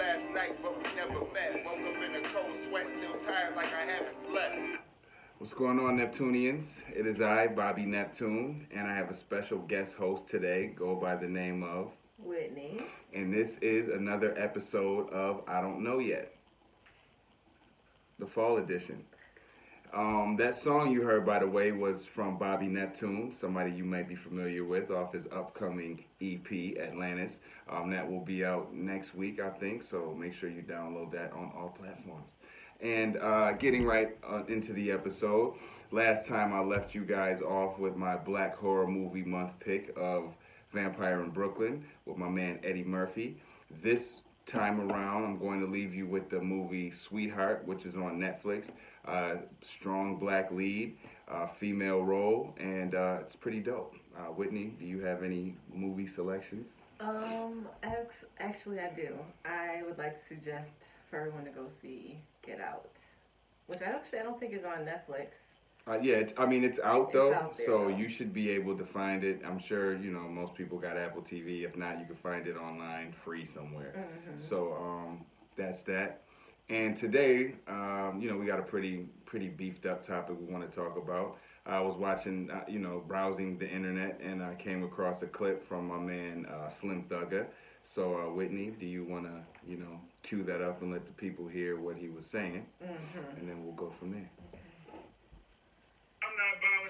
about you last night, but we never met. Woke up in a cold sweat, still tired like I haven't slept. What's going on, Neptunians? It is I, Bobby Neptune, and I have a special guest host today, go by the name of Whitney. And this is another episode of I Don't Know Yet, the fall edition. Um, that song you heard, by the way, was from Bobby Neptune, somebody you might be familiar with off his upcoming EP, Atlantis. Um, that will be out next week, I think, so make sure you download that on all platforms. And uh, getting right uh, into the episode, last time I left you guys off with my Black Horror Movie Month pick of Vampire in Brooklyn with my man Eddie Murphy. This time around, I'm going to leave you with the movie Sweetheart, which is on Netflix. Uh, strong black lead, uh, female role, and uh, it's pretty dope. Uh, Whitney, do you have any movie selections? Um, actually, I do. I would like to suggest for everyone to go see Get Out, which I actually I don't think is on Netflix. Uh, yeah, it, I mean it's out though, It's out there, so though. you should be able to find it. I'm sure you know most people got Apple TV. If not, you can find it online free somewhere. Mm-hmm. So um, that's that. And today, um, you know, we got a pretty pretty beefed up topic we want to talk about. I was watching, uh, you know, browsing the internet, and I came across a clip from my man uh, Slim Thugger. So, uh, Whitney, do you want to, you know, cue that up and let the people hear what he was saying, Mm-hmm. and then we'll go from there.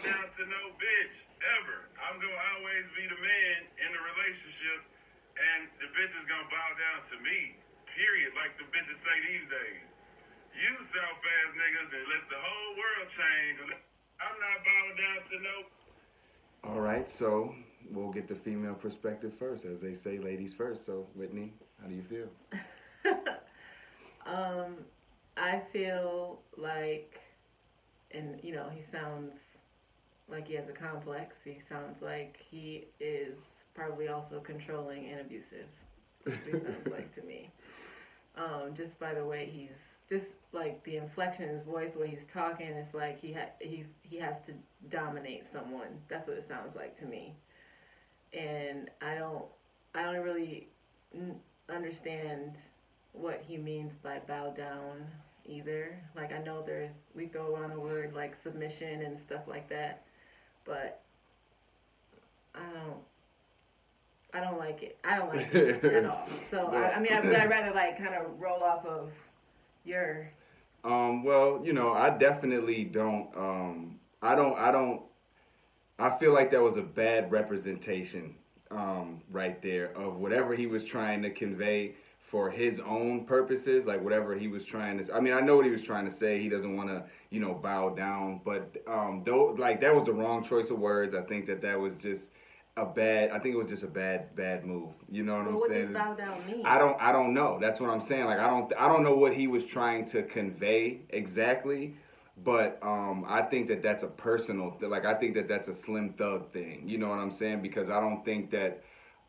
I'm not bowing down to no bitch ever. I'm gonna always be the man in the relationship, and the bitch is gonna bow down to me. Period. Like the bitches say these days. You south ass niggas that let the whole world change. I'm not bowing down to no. All right, so we'll get the female perspective first, as they say, ladies first. So, Whitney, how do you feel? Um, I feel like, and you know, he sounds like he has a complex. He sounds like he is probably also controlling and abusive. That's what he sounds like to me. Um, just by the way he's, just like the inflection in his voice, the way he's talking, it's like he ha- he he has to dominate someone. That's what it sounds like to me. And I don't, I don't really n- understand what he means by bow down either. Like I know there's we throw around the word like submission and stuff like that, but I don't. I don't like it. I don't like it at all. So I, I mean, I, I'd rather like kind of roll off of your. Um, well, you know, I definitely don't. Um, I don't. I don't. I feel like that was a bad representation um, right there of whatever he was trying to convey for his own purposes, like whatever he was trying to. I mean, I know what he was trying to say. He doesn't want to, you know, bow down, but um, though, like that was the wrong choice of words. I think that that was just a bad. I think it was just a bad, bad move. You know what Well, I'm what saying? does bow down mean? I don't I don't know. That's what I'm saying. Like I don't I don't know what he was trying to convey exactly, but um I think that that's a personal like I think that that's a slim thug thing. You know what I'm saying? Because I don't think that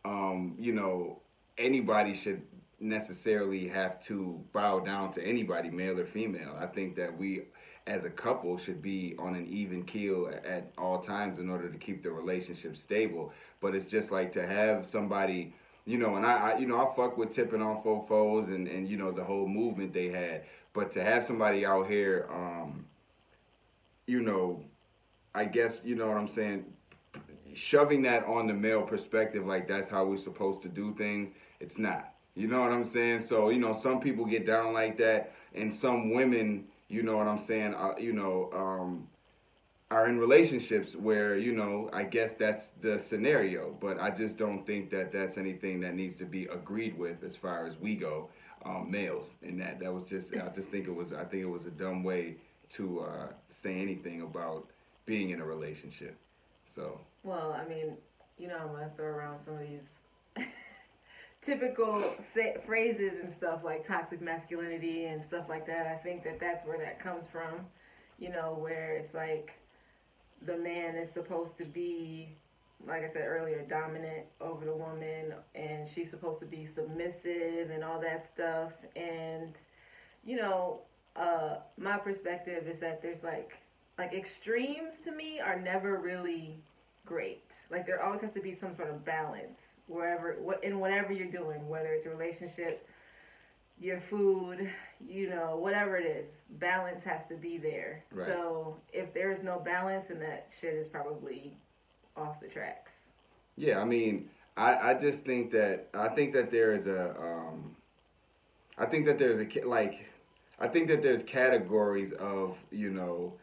um you know anybody should necessarily have to bow down to anybody male or female. I think that we as a couple should be on an even keel at all times in order to keep the relationship stable. But it's just like to have somebody you know, and I, I you know, I fuck with tipping on fofos and, and you know the whole movement they had. But to have somebody out here, um, you know, I guess you know what I'm saying, shoving that on the male perspective, like that's how we're supposed to do things. It's not. You know what I'm saying? So you know, some people get down like that, and some women, you know what I'm saying, uh, you know, um, are in relationships where you know i guess that's the scenario but i just don't think that that's anything that needs to be agreed with as far as we go um, males and that that was just i just think it was i think it was a dumb way to uh, say anything about being in a relationship so Well, I mean, you know, I'm gonna throw around some of these typical phrases and stuff like toxic masculinity and stuff like that. I think that that's where that comes from. You know, where it's like the man is supposed to be, like I said earlier, dominant over the woman, and she's supposed to be submissive and all that stuff. And you know, uh, my perspective is that there's like like extremes to me are never really great. Like there always has to be some sort of balance wherever what in whatever you're doing, whether it's a relationship, your food, you know, whatever it is, balance has to be there. Right. So if there's no balance, then that shit is probably off the tracks. Yeah, I mean, I, I just think that I think that there is a um, I think that there's a like I think that there's categories of you know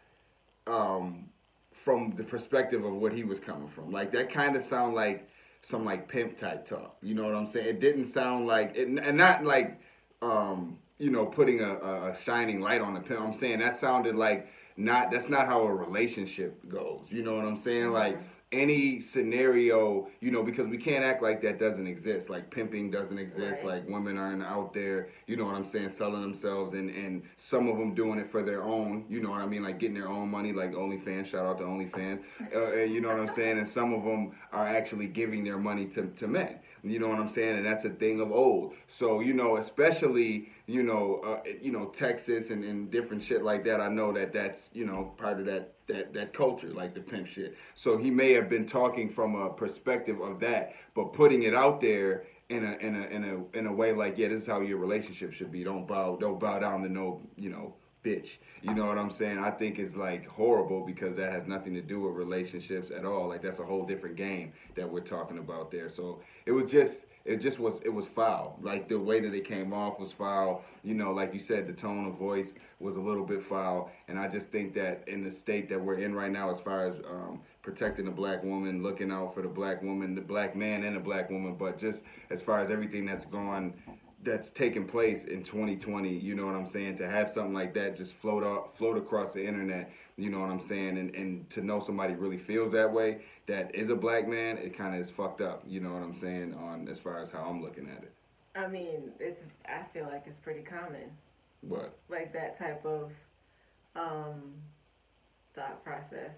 um, from the perspective of what he was coming from. Like that kind of sound like some like pimp type talk. You know what I'm saying? It didn't sound like it, and not like um, you know putting a, a, shining light on the pimp. I'm saying that sounded like not that's not how a relationship goes. You know what I'm saying? Like any scenario, you know, because we can't act like that doesn't exist. Like pimping doesn't exist. Right. Like women aren't out there, you know what I'm saying, selling themselves and and some of them doing it for their own, you know what I mean, like getting their own money, like OnlyFans. Shout out to OnlyFans. Uh, you know what I'm saying? And some of them are actually giving their money to to men. You know what I'm saying? And that's a thing of old. So you know, especially you know, uh, you know Texas and, and different shit like that. I know that that's you know part of that that that culture, like the pimp shit. So he may have been talking from a perspective of that, but putting it out there in a in a in a in a way like, yeah, this is how your relationship should be. Don't bow don't bow down to no you know bitch. You know what I'm saying? I think it's like horrible because that has nothing to do with relationships at all. Like that's a whole different game that we're talking about there. So it was just it just was it was foul. Like the way that it came off was foul. You know, like you said, the tone of voice was a little bit foul. And I just think that in the state that we're in right now, as far as um, protecting the black woman, looking out for the black woman, the black man, and the black woman, but just as far as everything that's gone that's taking place in 2020 you know what i'm saying? To have something like that just float up float across the internet you know what i'm saying? And, and to know somebody really feels that way that is a black man it kind of is fucked up you know what i'm saying on as far as how i'm looking at it. I mean, it's I feel like it's pretty common, what? Like that type of um, thought process.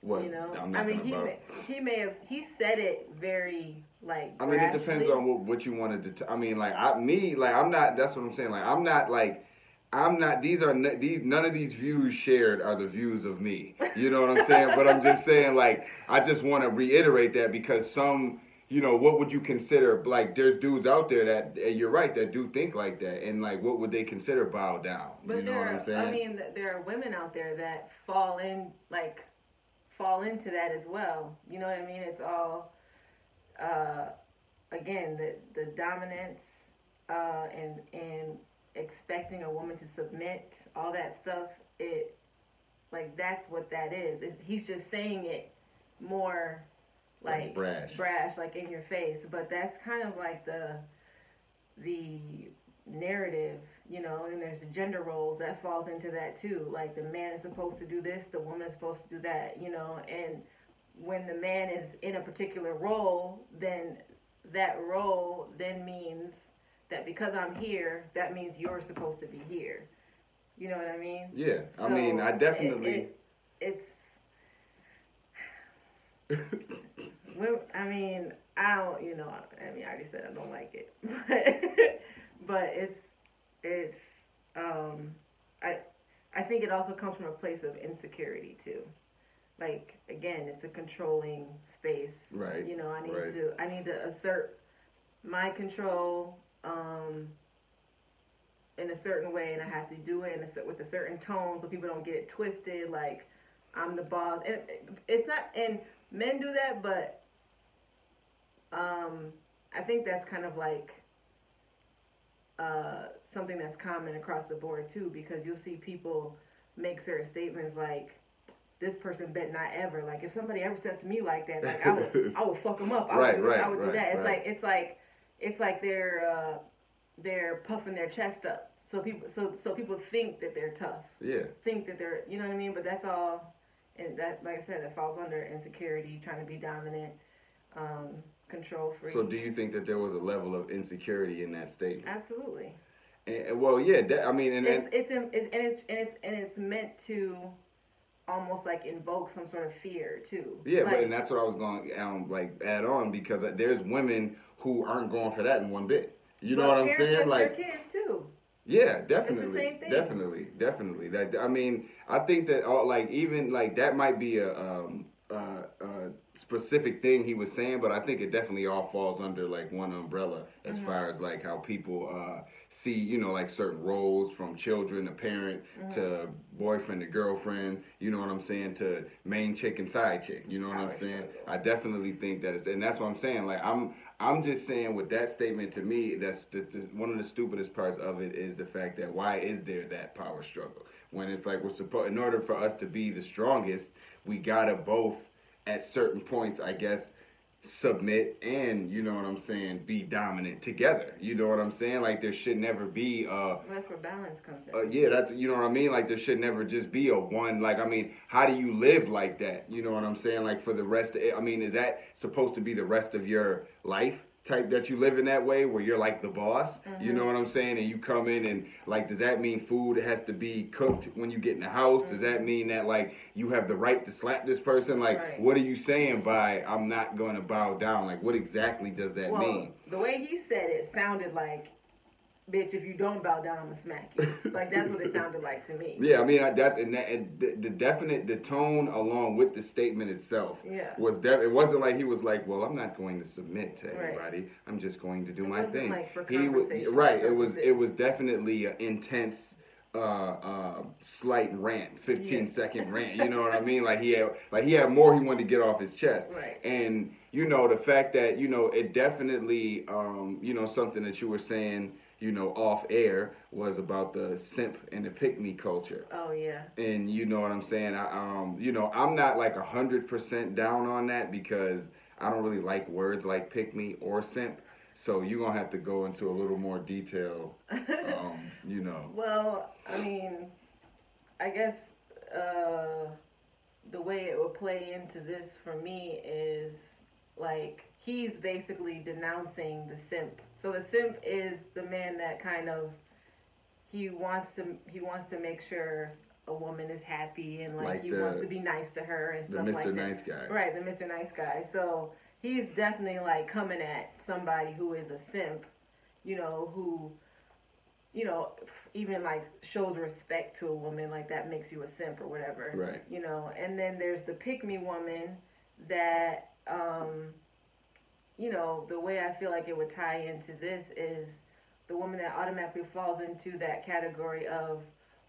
What you know, I mean, he may, he may have he said it very like. I mean, it depends on what, what you wanted to. T- I mean, like I, me, like I'm not. That's what I'm saying. Like I'm not like. I'm not. These are n- these. None of these views shared are the views of me. You know what I'm saying? but I'm just saying, like, I just want to reiterate that because some, you know, what would you consider? Like, there's dudes out there that and you're right that do think like that, and like, what would they consider bow down? But you know there, what are, I'm saying? I mean, there are women out there that fall in, like, fall into that as well. You know what I mean? It's all, uh, again, the the dominance uh, and and expecting a woman to submit, all that stuff. It, like, that's what that is. It's, he's just saying it more, Like like brash. brash, like in your face. But that's kind of like the the narrative, you know, and there's the gender roles that falls into that too. Like the man is supposed to do this, the woman is supposed to do that, you know, and when the man is in a particular role, then that role then means that because I'm here, that means you're supposed to be here. You know what I mean? yeah, I mean, I it- definitely. it- it's. Well, I mean, I don't, you know, I mean, I already said I don't like it, but, but it's, it's, um, I, I think it also comes from a place of insecurity too. Like again, it's a controlling space. Right, You know, I need right. to, I need to assert my control, um, in a certain way, and I have to do it in a, with a certain tone so people don't get it twisted. Like I'm the boss, and it's not. And men do that, but um, I think that's kind of like uh, something that's common across the board too, because you'll see people make certain statements like. This person bet not ever. Like if somebody ever said to me like that, like I would, I would fuck them up. I would Right, do this, I right, would do that. It's right. like it's like it's like they're uh, they're puffing their chest up. So people so so people think that they're tough. yeah. Think that they're you know what I mean? But that's all and that like I said, that falls under insecurity, trying to be dominant, um, control free. So, do you think that there was a level of insecurity in that statement? Absolutely. And, well, yeah. That, I mean, and, It's it's, it's and it's and it's and it's meant to almost like invoke some sort of fear too. Yeah, like, but and that's what I was going to um, like add on because there's women who aren't going for that in one bit. You know what I'm saying? Like, their kids too. yeah, definitely, same thing. definitely, definitely. That I mean, I think that all, like even like that might be a um, uh, uh, specific thing he was saying, but I think it definitely all falls under like one umbrella as far as like how people uh, see, you know, like certain roles from children to parent to boyfriend to girlfriend. You know what I'm saying? To main chick and side chick. You know what I'm saying? I definitely think that it's, and that's what I'm saying. Like I'm, I'm just saying with that statement to me, that's the, the, one of the stupidest parts of it is the fact that why is there that power struggle when it's like we're supposed in order for us to be the strongest, we gotta both at certain points, I guess, submit and you know what I'm saying, be dominant together. You know what I'm saying? Like there should never be uh that's where balance comes in. uh, yeah, that's you know what I mean. Like there should never just be a one. Like I mean, how do you live like that? You know what I'm saying? Like for the rest. Of, it I mean, is that supposed to be the rest of your life? Type that you live in that way where you're like the boss. You know mm-hmm. what I'm saying? And you come in and like, does that mean food has to be cooked when you get in the house? Does that mm-hmm. mean that like you have the right to slap this person? Like, Right. what are you saying by I'm not going to bow down? Like, what exactly does that well, mean? the way he said it sounded like, "Bitch, if you don't bow down, I'ma smack you." like that's what it sounded like to me. Yeah, I mean I, that's and, that, and the, the definite the tone along with the statement itself Yeah. was def- it wasn't like he was like, well, I'm not going to submit to Right. anybody. I'm just going to do It my wasn't thing. like for he was right. It was it was definitely an intense. Uh, uh, slight rant, 15 Yeah. second rant. You know what I mean? Like he had, like he had more he wanted to get off his chest. Right. And you know the fact that you know it definitely, um, you know something that you were saying, you know, off air was about the simp and the pick me culture Oh yeah. and you know what I'm saying. I, um, you know, I'm not like a hundred percent down on that because I don't really like words like pick me or simp. So you're gonna have to go into a little more detail. Um, you know. Well, I mean, I guess uh, the way it would play into this for me is like he's basically denouncing the simp. So the simp is the man that kind of he wants to he wants to make sure a woman is happy and like, Like he the- wants to be nice to her and stuff Mr. like that. The Mr. Nice Guy. Right, the Mr. Nice Guy. So he's definitely like coming at somebody who is a simp, you know, who, you know, even like shows respect to a woman, like that makes you a simp or whatever. Right. You know, and then there's the pick me woman that, um, you know, the way I feel like it would tie into this is the woman that automatically falls into that category of,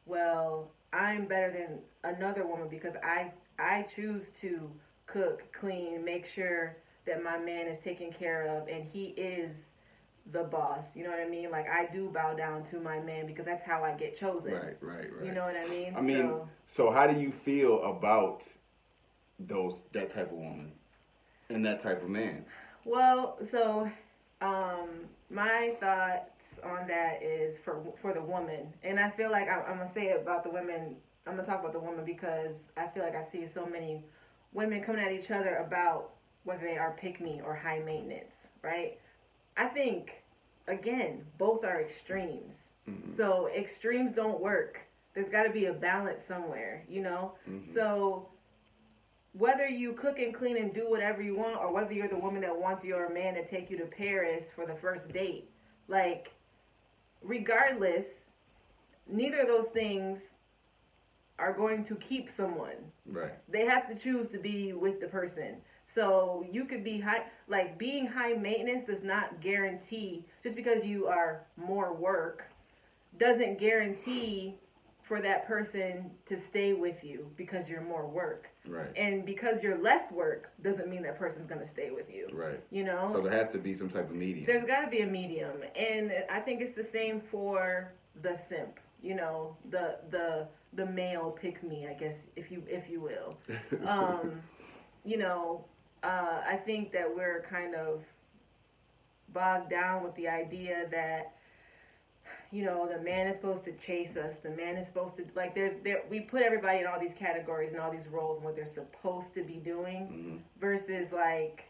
well, I'm better than another woman because I I choose to cook, clean, make sure that my man is taken care of and he is the boss. You know what I mean? Like I do bow down to my man because that's how I get chosen. Right, right, right. You know what I mean? I mean, so, so how do you feel about those that type of woman and that type of man? Well, so um, my thoughts on that is for for the woman, and I feel like I, I'm gonna say about the women. I'm gonna talk about the woman because I feel like I see so many women coming at each other about whether they are pick me or high maintenance, right? I think again, both are extremes. So extremes don't work. There's got to be a balance somewhere, you know. So whether you cook and clean and do whatever you want, or whether you're the woman that wants your man to take you to Paris for the first date, like, regardless, neither of those things are going to keep someone. Right. They have to choose to be with the person. So you could be high, like being high maintenance does not guarantee, just because you are more work, doesn't guarantee for that person to stay with you because you're more work. Right. And because you're less work doesn't mean that person's going to stay with you. Right. You know? So there has to be some type of medium. There's got to be a medium, and I think it's the same for the simp. You know, the the the male pick me, I guess, if you if you will. Um, you know, uh, I think that we're kind of bogged down with the idea that you know the man is supposed to chase us the man is supposed to like there's there we put everybody in all these categories and all these roles and what they're supposed to be doing Mhm. versus like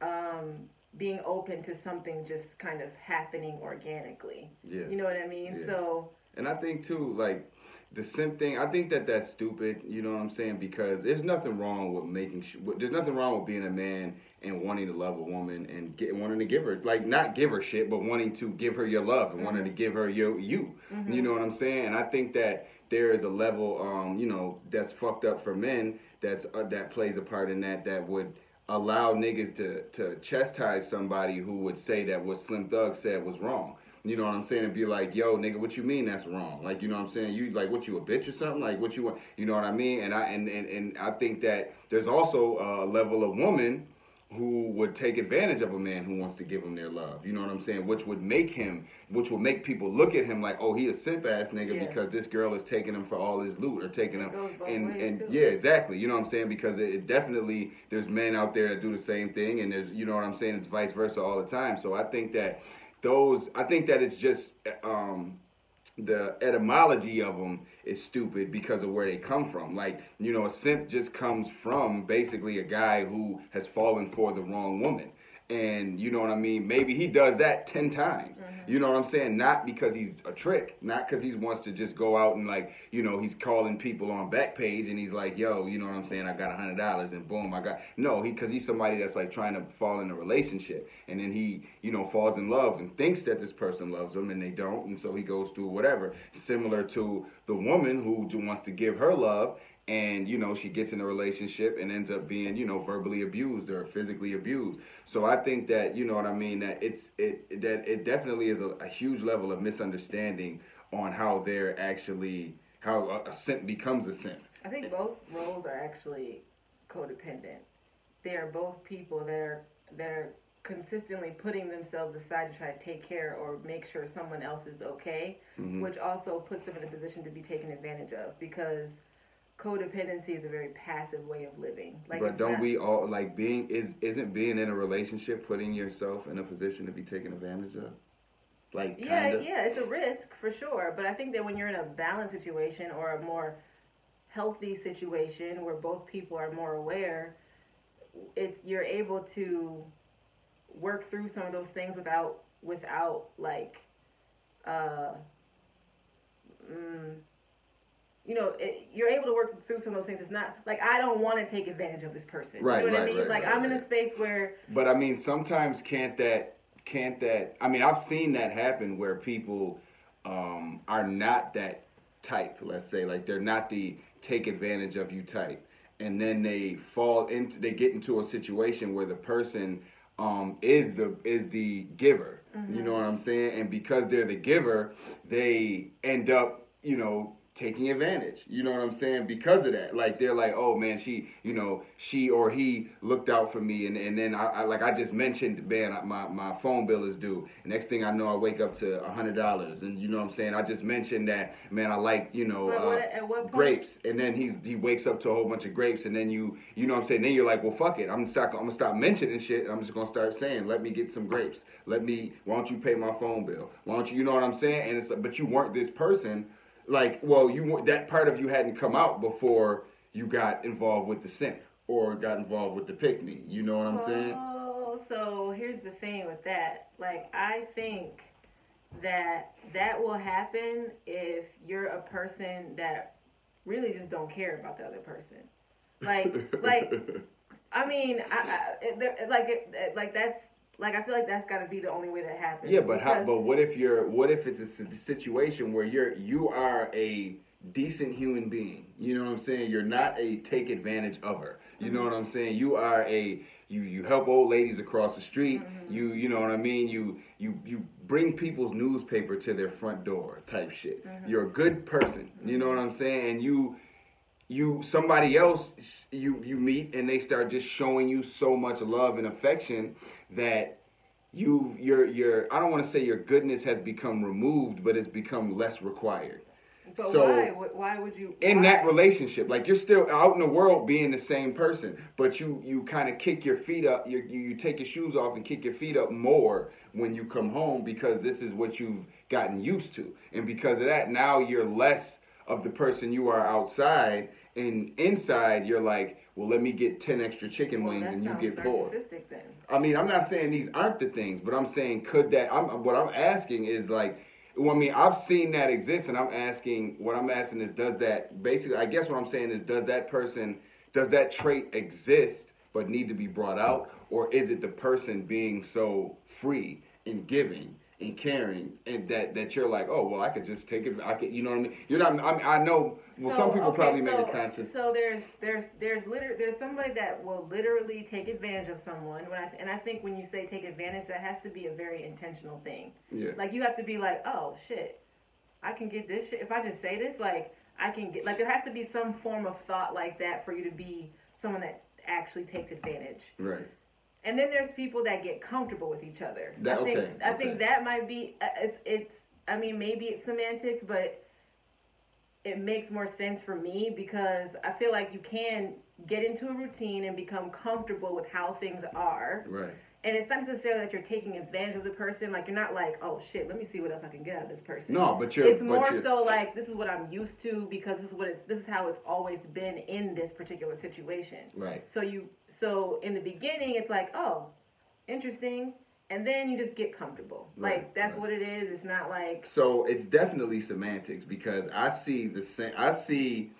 um being open to something just kind of happening organically Yeah. you know what i mean Yeah. so And I think too, like the simp thing. I think that that's stupid. You know what I'm saying? Because there's nothing wrong with making. Sh- there's nothing wrong with being a man and wanting to love a woman and get, wanting to give her like not give her shit, but wanting to give her your love and wanting to give her your you. You know what I'm saying? And I think that there is a level, um, you know, that's fucked up for men that's uh, that plays a part in that that would allow niggas to to chastise somebody who would say that what Slim Thug said was wrong. You know what I'm saying? And be like, yo, nigga, what you mean that's wrong? Like, you know what I'm saying? You like what you a bitch or something? Like what you want? You know what I mean? And I and and, and I think that there's also a level of woman who would take advantage of a man who wants to give him their love. You know what I'm saying? Which would make him, which would make people look at him like, oh, he a simp ass nigga Yeah. because this girl is taking him for all his loot or taking It him and and too. yeah, exactly. You know what I'm saying? Because it, it definitely there's men out there that do the same thing, and there's you know what I'm saying. It's vice versa all the time. So I think that those, I think that it's just um, the etymology of them is stupid because of where they come from. Like, you know, a simp just comes from basically a guy who has fallen for the wrong woman. And you know what I mean? Maybe he does that 10 times. Mm-hmm. You know what I'm saying? Not because he's a trick, not because he wants to just go out and like, you know, he's calling people on Backpage and he's like, yo, you know what I'm saying? I got a hundred dollars and boom, I got no, he because he's somebody that's like trying to fall in a relationship and then he, you know, falls in love and thinks that this person loves him and they don't, and so he goes through whatever. Similar to the woman who wants to give her love and you know she gets in a relationship and ends up being you know verbally abused or physically abused so i think that you know what i mean that it's it that it definitely is a, a huge level of misunderstanding on how they're actually how a, a simp becomes a simp I think both roles are actually codependent. They are both people that are that are consistently putting themselves aside to try to take care or make sure someone else is okay, Mm-hmm. which also puts them in a position to be taken advantage of because codependency is a very passive way of living. Like but don't not- we all like being is isn't being in a relationship putting yourself in a position to be taken advantage of like Yeah, kinda? yeah, it's a risk for sure. But I think that when you're in a balanced situation or a more healthy situation where both people are more aware, it's you're able to work through some of those things without without like uh mm, you know, it, you're able to work through some of those things. It's not like I don't want to take advantage of this person. Right, you know what right, I mean? right, like right, I'm in a space where But I mean, sometimes can't that can't that? I mean, I've seen that happen where people um, are not that type. Let's say, like they're not the take advantage of you type, and then they fall into they get into a situation where the person um, is the is the giver. You know what I'm saying? And because they're the giver, they end up, you know, taking advantage. You know what I'm saying? Because of that. Like they're like, oh man, she, you know, she or he looked out for me and, and then I, I like I just mentioned, man, my, my phone bill is due. Next thing I know I wake up to a hundred dollars and you know what I'm saying? I just mentioned that, man, I like, you know, uh, what- at what point- grapes. And then he's he wakes up to a whole bunch of grapes and then you you know what I'm saying? Then you're like, well fuck it. I'm start I'm gonna stop mentioning shit and I'm just gonna start saying, let me get some grapes. Let me why don't you pay my phone bill? Why don't you you know what I'm saying? And it's but you weren't this person like well you that part of you hadn't come out before you got involved with the simp or got involved with the pick me you know what i'm saying Oh, so here's the thing with that. Like, I think that that will happen if you're a person that really just don't care about the other person. Like, like, I mean, I, I, like, like that's like I feel like that's got to be the only way that happens. yeah but how but what if you're what if it's a situation where you're you are a decent human being? You know what i'm saying? You're not a take advantage of her. You know what mm-hmm. i'm saying? You are a you you help old ladies across the street. Mm-hmm. You you know what i mean? You you you bring people's newspaper to their front door type shit. Mm-hmm. You're a good person. You know what i'm saying? And you you somebody else you you meet and they start just showing you so much love and affection that you your your I don't want to say your goodness has become removed, but it's become less required. But so why? Why would you? in that relationship, like you're still out in the world being the same person, but you you kind of kick your feet up, you you take your shoes off and kick your feet up more when you come home because this is what you've gotten used to, and because of that, now you're less of the person you are outside, and inside you're like, well, let me get ten extra chicken Well, wings that and you get four. then. I mean, I'm not saying these aren't the things, but I'm saying could that? I'm what I'm asking is like, well, I mean, I've seen that exist, and I'm asking what I'm asking is, does that basically? I guess what I'm saying is, does that person, does that trait exist but need to be brought out, or is it the person being so free and giving and caring, and that that you're like, oh well, I could just take it. I could, you know what I mean? You're not. I, mean, I know. Well, some people okay, probably so, make a conscious. So there's there's there's liter- there's somebody that will literally take advantage of someone. When I, and I think when you say take advantage, that has to be a very intentional thing. Yeah. Like you have to be like, oh shit, I can get this shit if I just say this. Like I can get like there has to be some form of thought like that for you to be someone that actually takes advantage. Right. And then there's people that get comfortable with each other. That- I think okay, I okay. think that might be uh, it's it's I mean maybe it's semantics, but it makes more sense for me because I feel like you can get into a routine and become comfortable with how things are. Right. And it's not necessarily that you're taking advantage of the person. Like you're not like, oh shit, let me see what else I can get out of this person. No, but you're. it's but more you're, so like this is what I'm used to because this is what it's this is how it's always been in this particular situation. Right. So you so in the beginning it's like, oh, interesting. And then you just get comfortable. Right, Like that's right. what it is. It's not like So it's definitely semantics because I see the same. I see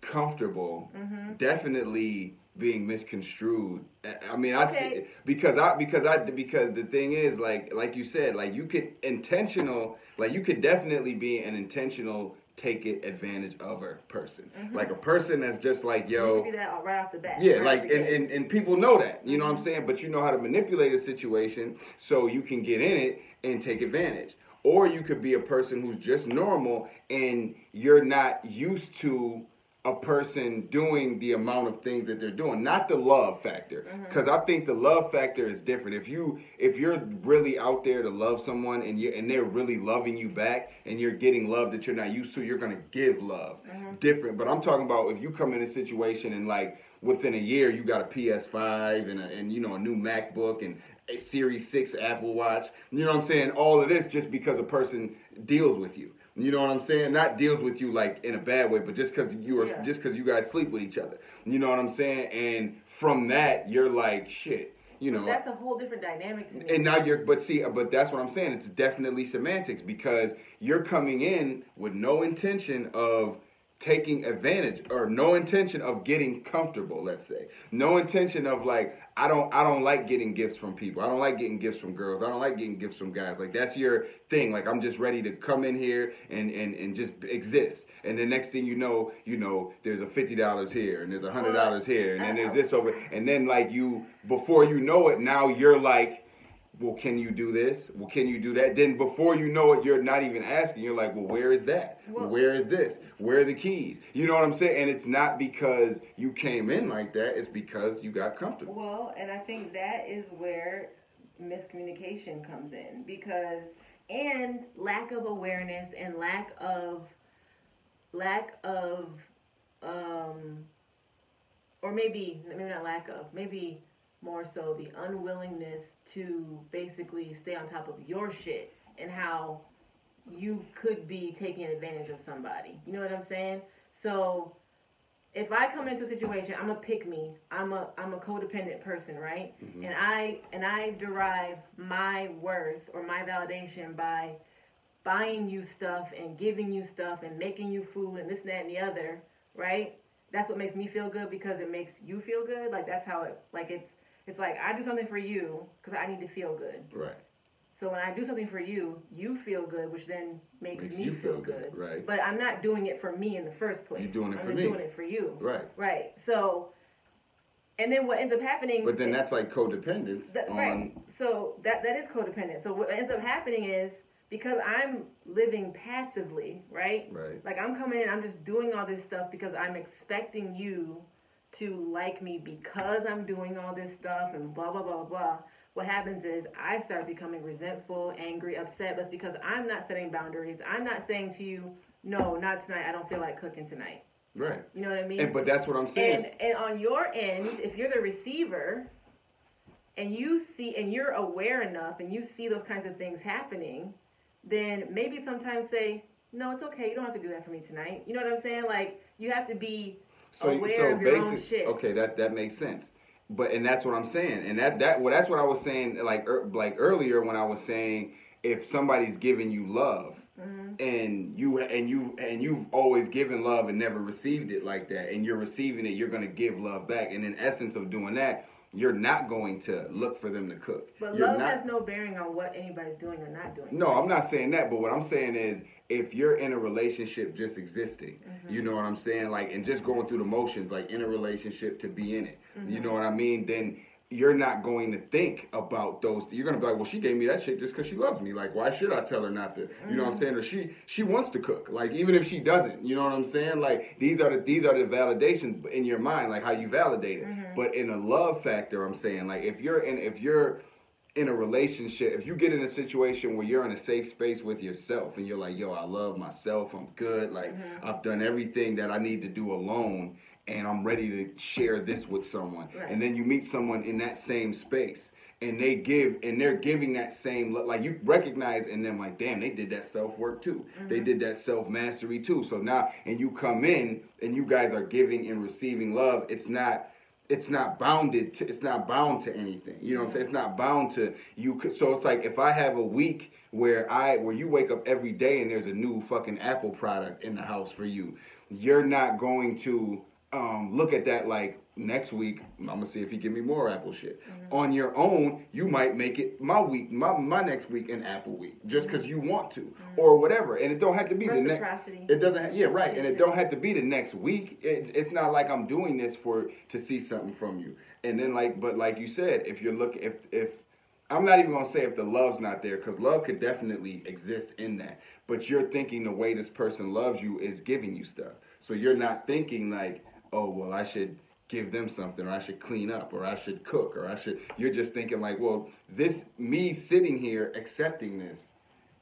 comfortable Mm-hmm. definitely being misconstrued. I- mean, I see because I because I because the thing is like like you said like you could intentional like you could definitely be an intentional take it advantage of a person mm-hmm. like a person that's just like yo that right off the bat. yeah, right like and, and, and people know that. You know what I'm mm-hmm. saying? But you know how to manipulate a situation so you can get in it and take advantage. Or you could be a person who's just normal and you're not used to a person doing the amount of things that they're doing not the love factor. Mm-hmm. Because i think the love factor is different. If you if you're really out there to love someone and you and they're really loving you back and you're getting love that you're not used to you're gonna give love mm-hmm. different. But i'm talking about if you come in a situation and like within a year you got a ps5 and, a, and you know a new macbook and a series 6 apple watch you know what i'm saying? All of this just because a person deals with you you know what I'm saying? Not deals with you like in a bad way, but just because you are Yeah. just because you guys sleep with each other. You know what I'm saying? And from that, you're like shit. You know. that's a whole different dynamic to me. and now you're, but see, but that's what I'm saying. It's definitely semantics because you're coming in with no intention of taking advantage or no intention of getting comfortable. Let's say no intention of like I don't I don't like getting gifts from people. I don't like getting gifts from girls. I don't like getting gifts from guys. Like that's your thing. Like I'm just ready to come in here and and and just exist. And the next thing you know, you know, there's a fifty dollars here and there's a hundred dollars here and then there's uh-huh. this over and then like you before you know it, now you're like well, can you do this? Well, can you do that? Then before you know it, you're not even asking. You're like, well, where is that? Well- where is this? Where are the keys? You know what I'm saying? And it's not because you came in like that. It's because you got comfortable. Well, and I think that is where miscommunication comes in because and lack of awareness and lack of lack of um or maybe maybe not lack of maybe more so the unwillingness to basically stay on top of your shit and how you could be taking advantage of somebody. You know what I'm saying? So if I come into a situation, I'm a pick me. I'm a I'm a codependent person, right? Mm-hmm. And I and I derive my worth or my validation by buying you stuff and giving you stuff and making you food and this and that and the other, right? That's what makes me feel good because it makes you feel good. Like that's how it like it's it's like I do something for you because I need to feel good. Right. So when I do something for you, you feel good, which then makes, Makes me you feel, feel good, good. right. But I'm not doing it for me in the first place. You're doing it I'm for me. doing it for you. Right. Right. So, and then what ends up happening? But then that's like codependence that, on. right. So that that is codependent. So what ends up happening is because I'm living passively, right? Right. Like I'm coming in, I'm just doing all this stuff because I'm expecting you to like me because I'm doing all this stuff and blah blah blah blah blah. What happens is I start becoming resentful, angry, upset, but it's because I'm not setting boundaries. I'm not saying to you, no, not tonight. I don't feel like cooking tonight. Right. You know what I mean? And but that's what I'm saying. And, and on your end, if you're the receiver and you see and you're aware enough and you see those kinds of things happening, then maybe sometimes say, No, it's okay, you don't have to do that for me tonight. You know what I'm saying? Like you have to be so aware so of your own basic. shit. Okay, that that makes sense. But and that's what I'm saying. And that that well, that's what I was saying like er, like earlier when I was saying if somebody's giving you love Mm-hmm. and you and you and you've always given love and never received it like that and you're receiving it you're going to give love back and in essence of doing that you're not going to look for them to cook. But You're love not- has no bearing on what anybody's doing or not doing. no, I'm not saying that, but what I'm saying is if you're in a relationship just existing, Mm-hmm. you know what I'm saying? Like and just going through the motions, like in a relationship to be in it. You Mm-hmm. know what I mean? Then you're not going to think about those you're gonna be like, well, she gave me that shit just because she loves me. Like, why should I tell her not to? You know what I'm Mm-hmm. saying? Or she she wants to cook. Like, even if she doesn't, you know what I'm saying? Like these are the these are the validations in your mind, like how you validate it. Mm-hmm. But in a love factor, I'm saying, like if you're in if you're in a relationship, if you get in a situation where you're in a safe space with yourself and you're like, yo, I love myself, I'm good, like Mm-hmm. I've done everything that I need to do alone, and I'm ready to share this with someone. Right. And then you meet someone in that same space. And they give, and they're giving that same, like you recognize in them, like, damn, they did that self work too. They mm-hmm. did that self mastery too. So now, and you come in, and you guys are giving and receiving love. It's not, it's not bounded to it's not bound to anything you know what i'm saying it's not bound to you so it's like if i have a week where i where you wake up every day and there's a new fucking apple product in the house for you you're not going to um, look at that like next week i'm gonna see if he give me more apple shit Mm-hmm. on your own you might make it my week my, my next week an apple week just because you want to or whatever and it don't have to be the next Mm-hmm. It doesn't. Ha- yeah, right. And it don't have to be the next week. It's it's not like I'm doing this for to see something from you. And then like, but like you said, if you're looking, if if I'm not even gonna say if the love's not there, because love could definitely exist in that. But you're thinking the way this person loves you is giving you stuff. So you're not thinking like, oh well, I should give them something, or I should clean up, or I should cook, or I should. You're just thinking like, well, this me sitting here accepting this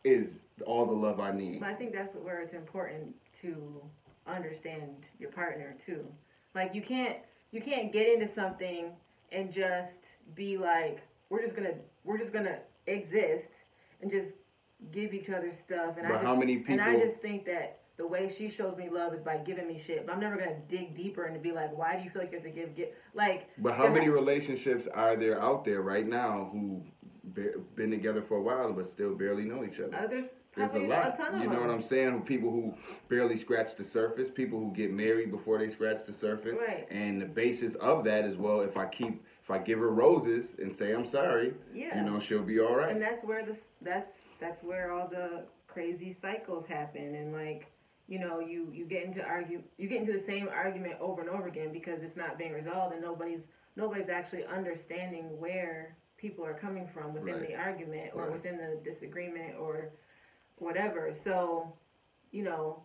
is all the love I need. But I think that's where it's important to understand your partner too. Like you can't you can't get into something and just be like we're just gonna we're just gonna exist and just give each other stuff. And I just, how many people And I just think that the way she shows me love is by giving me shit. But I'm never gonna dig deeper and be like, why do you feel like you have to give? Like. But how many ha- relationships are there out there right now who be, been together for a while but still barely know each other? Uh, there's There's a lot. ton of you know them. what I'm saying? Who people who barely scratch the surface, people who get married before they scratch the surface. Right. And the basis of that is well, if I keep if I give her roses and say I'm sorry, Yeah. you know, she'll be all right. and that's where this that's that's where all the crazy cycles happen and like you know you you get into argue you get into the same argument over and over again because it's not being resolved and nobody's nobody's actually understanding where people are coming from within Right. the argument or Right. within the disagreement or whatever so you know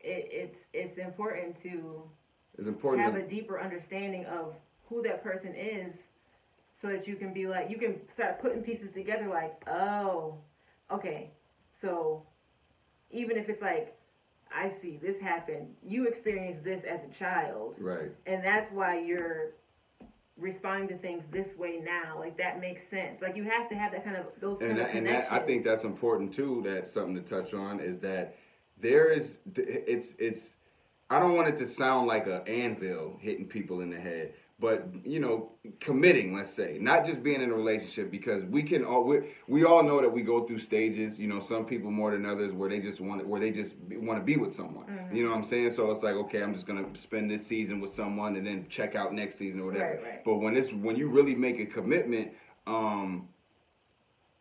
it, it's it's important to it's important have a deeper understanding of who that person is so that you can be like you can start putting pieces together like oh okay so even if it's like i see this happen you experienced this as a child right. and that's why you're responding to things this way now like that makes sense like you have to have that kind of those kind and of that, and that, I think that's important too. That's something to touch on is that there is it's it's I don't want it to sound like an anvil hitting people in the head, but you know, committing. Let's say not just being in a relationship because we can all we, we all know that we go through stages. You know, some people more than others where they just want where they just want to be with someone. You know what I'm saying? So it's like okay, I'm just gonna spend this season with someone and then check out next season or whatever. Right, right. But when it's when you really make a commitment. um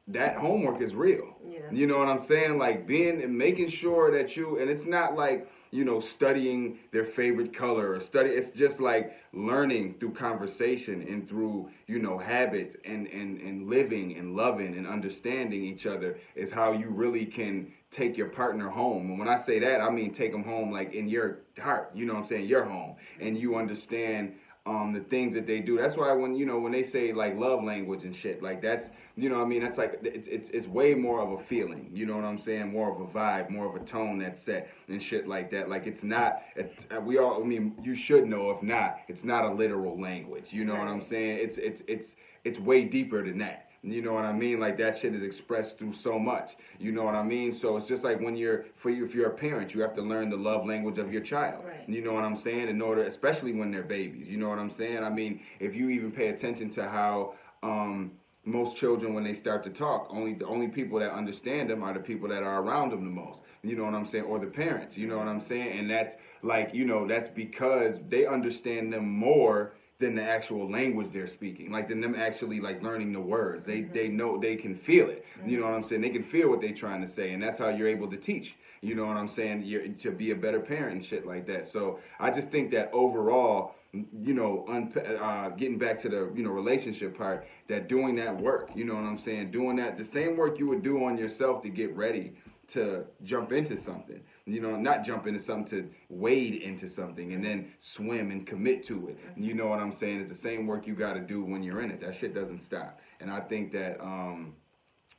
that homework is real. Yeah. You know what I'm saying? Like being and making sure that you and it's not like, you know, studying their favorite color or study it's just like learning through conversation and through, you know, habits and and and living and loving and understanding each other is how you really can take your partner home. And when I say that, I mean take them home like in your heart, you know what I'm saying? Your home and you understand um, the things that they do. That's why when you know when they say like love language and shit, like that's you know I mean that's like it's it's it's way more of a feeling. You know what I'm saying? More of a vibe, more of a tone that's set and shit like that. Like it's not. It, we all. I mean, you should know. If not, it's not a literal language. You know what I'm saying? It's it's it's it's way deeper than that. You know what I mean? Like that shit is expressed through so much. You know what I mean? So it's just like when you're for you if you're a parent, you have to learn the love language of your child. Right. You know what I'm saying? In order, especially when they're babies. You know what I'm saying? I mean, if you even pay attention to how um, most children, when they start to talk, only the only people that understand them are the people that are around them the most. You know what I'm saying? Or the parents. You know what I'm saying? And that's like you know that's because they understand them more than the actual language they're speaking. Like than them actually like learning the words. They they know they can feel it. You know what I'm saying? They can feel what they're trying to say, and that's how you're able to teach. You know what I'm saying? You're, to be a better parent and shit like that. So I just think that overall, you know, un- uh, getting back to the you know relationship part, that doing that work. You know what I'm saying? Doing that the same work you would do on yourself to get ready to jump into something. You know, not jump into something to wade into something and then swim and commit to it. You know what I'm saying? It's the same work you got to do when you're in it. That shit doesn't stop. And I think that, um,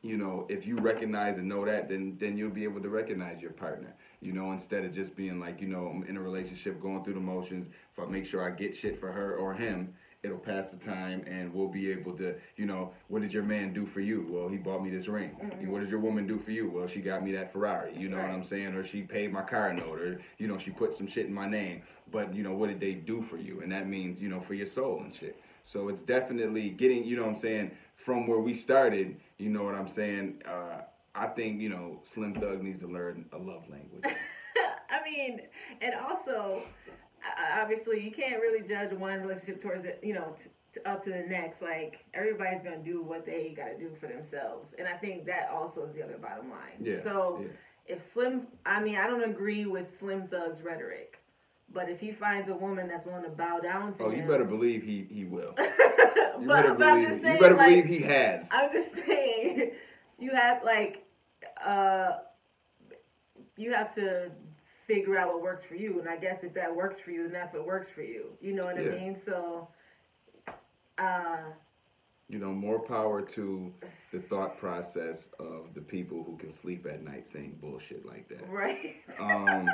you know, if you recognize and know that, then then you'll be able to recognize your partner. You know, instead of just being like, you know, I'm in a relationship, going through the motions. If I make sure I get shit for her or him, it'll pass the time and we'll be able to, you know, what did your man do for you? Well, he bought me this ring. What did your woman do for you? Well, she got me that Ferrari. You know what I'm saying? Or she paid my car note or, you know, she put some shit in my name. But, you know, what did they do for you? And that means, you know, for your soul and shit. So it's definitely getting, you know what I'm saying, from where we started, you know what I'm saying? Uh, I think, you know, Slim Thug needs to learn a love language. I mean, and also, obviously, you can't really judge one relationship towards it, you know, t- t- up to the next. Like everybody's gonna do what they got to do for themselves, and I think that also is the other bottom line. Yeah, So, yeah. if Slim, I mean, I don't agree with Slim Thug's rhetoric, but if he finds a woman that's willing to bow down to Oh, him, you better believe he, he will. You but, better but I'm believe, just saying, you better like, believe he has. I'm just saying, you have like, uh, you have to figure out what works for you, and I guess if that works for you, then that's what works for you. You know what Yeah. I mean? So, uh, you know, more power to the thought process of the people who can sleep at night saying bullshit like that. right? Um,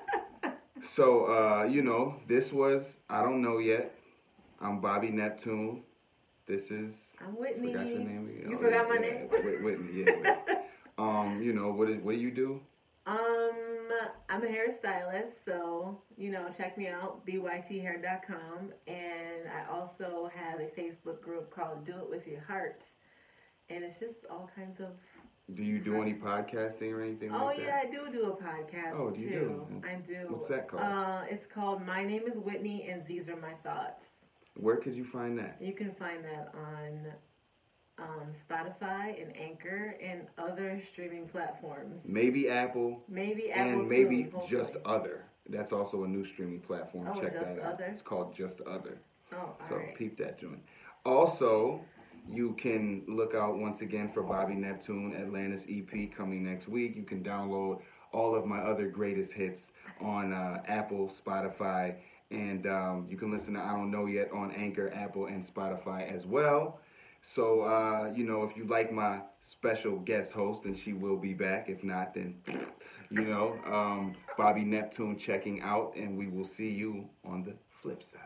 so, uh, you know, this was, I don't know yet. I'm Bobby Neptune. This is, I'm Whitney. forgot your name again. You Oh, forgot yeah, my yeah, name? Whitney, yeah. Whitney. um, you know, what, is, what do you do? Um, I'm a hairstylist, so you know, check me out, bythair.com, and I also have a Facebook group called Do It With Your Heart, and it's just all kinds of Do you do any podcasting or anything Oh like yeah? I do do a podcast Oh, do you too. do? I do. What's that called? Uh, it's called My Name Is Whitney and These Are My Thoughts. Where could you find that? You can find that on um, Spotify and Anchor and other streaming platforms. Maybe Apple, Maybe Apple and maybe soon. Just Other. That's also a new streaming platform. Oh, Check that out. Other? It's called Just Other. Oh, So peep that joint. Also, you can look out once again for Bobby Neptune Atlantis EP coming next week. You can download all of my other greatest hits on uh, Apple, Spotify, and um, you can listen to I Don't Know Yet on Anchor, Apple, and Spotify as well. So, uh, you know, if you like my special guest host, and she will be back. If not, then, you know, um, Bobby Neptune checking out, and we will see you on the flip side.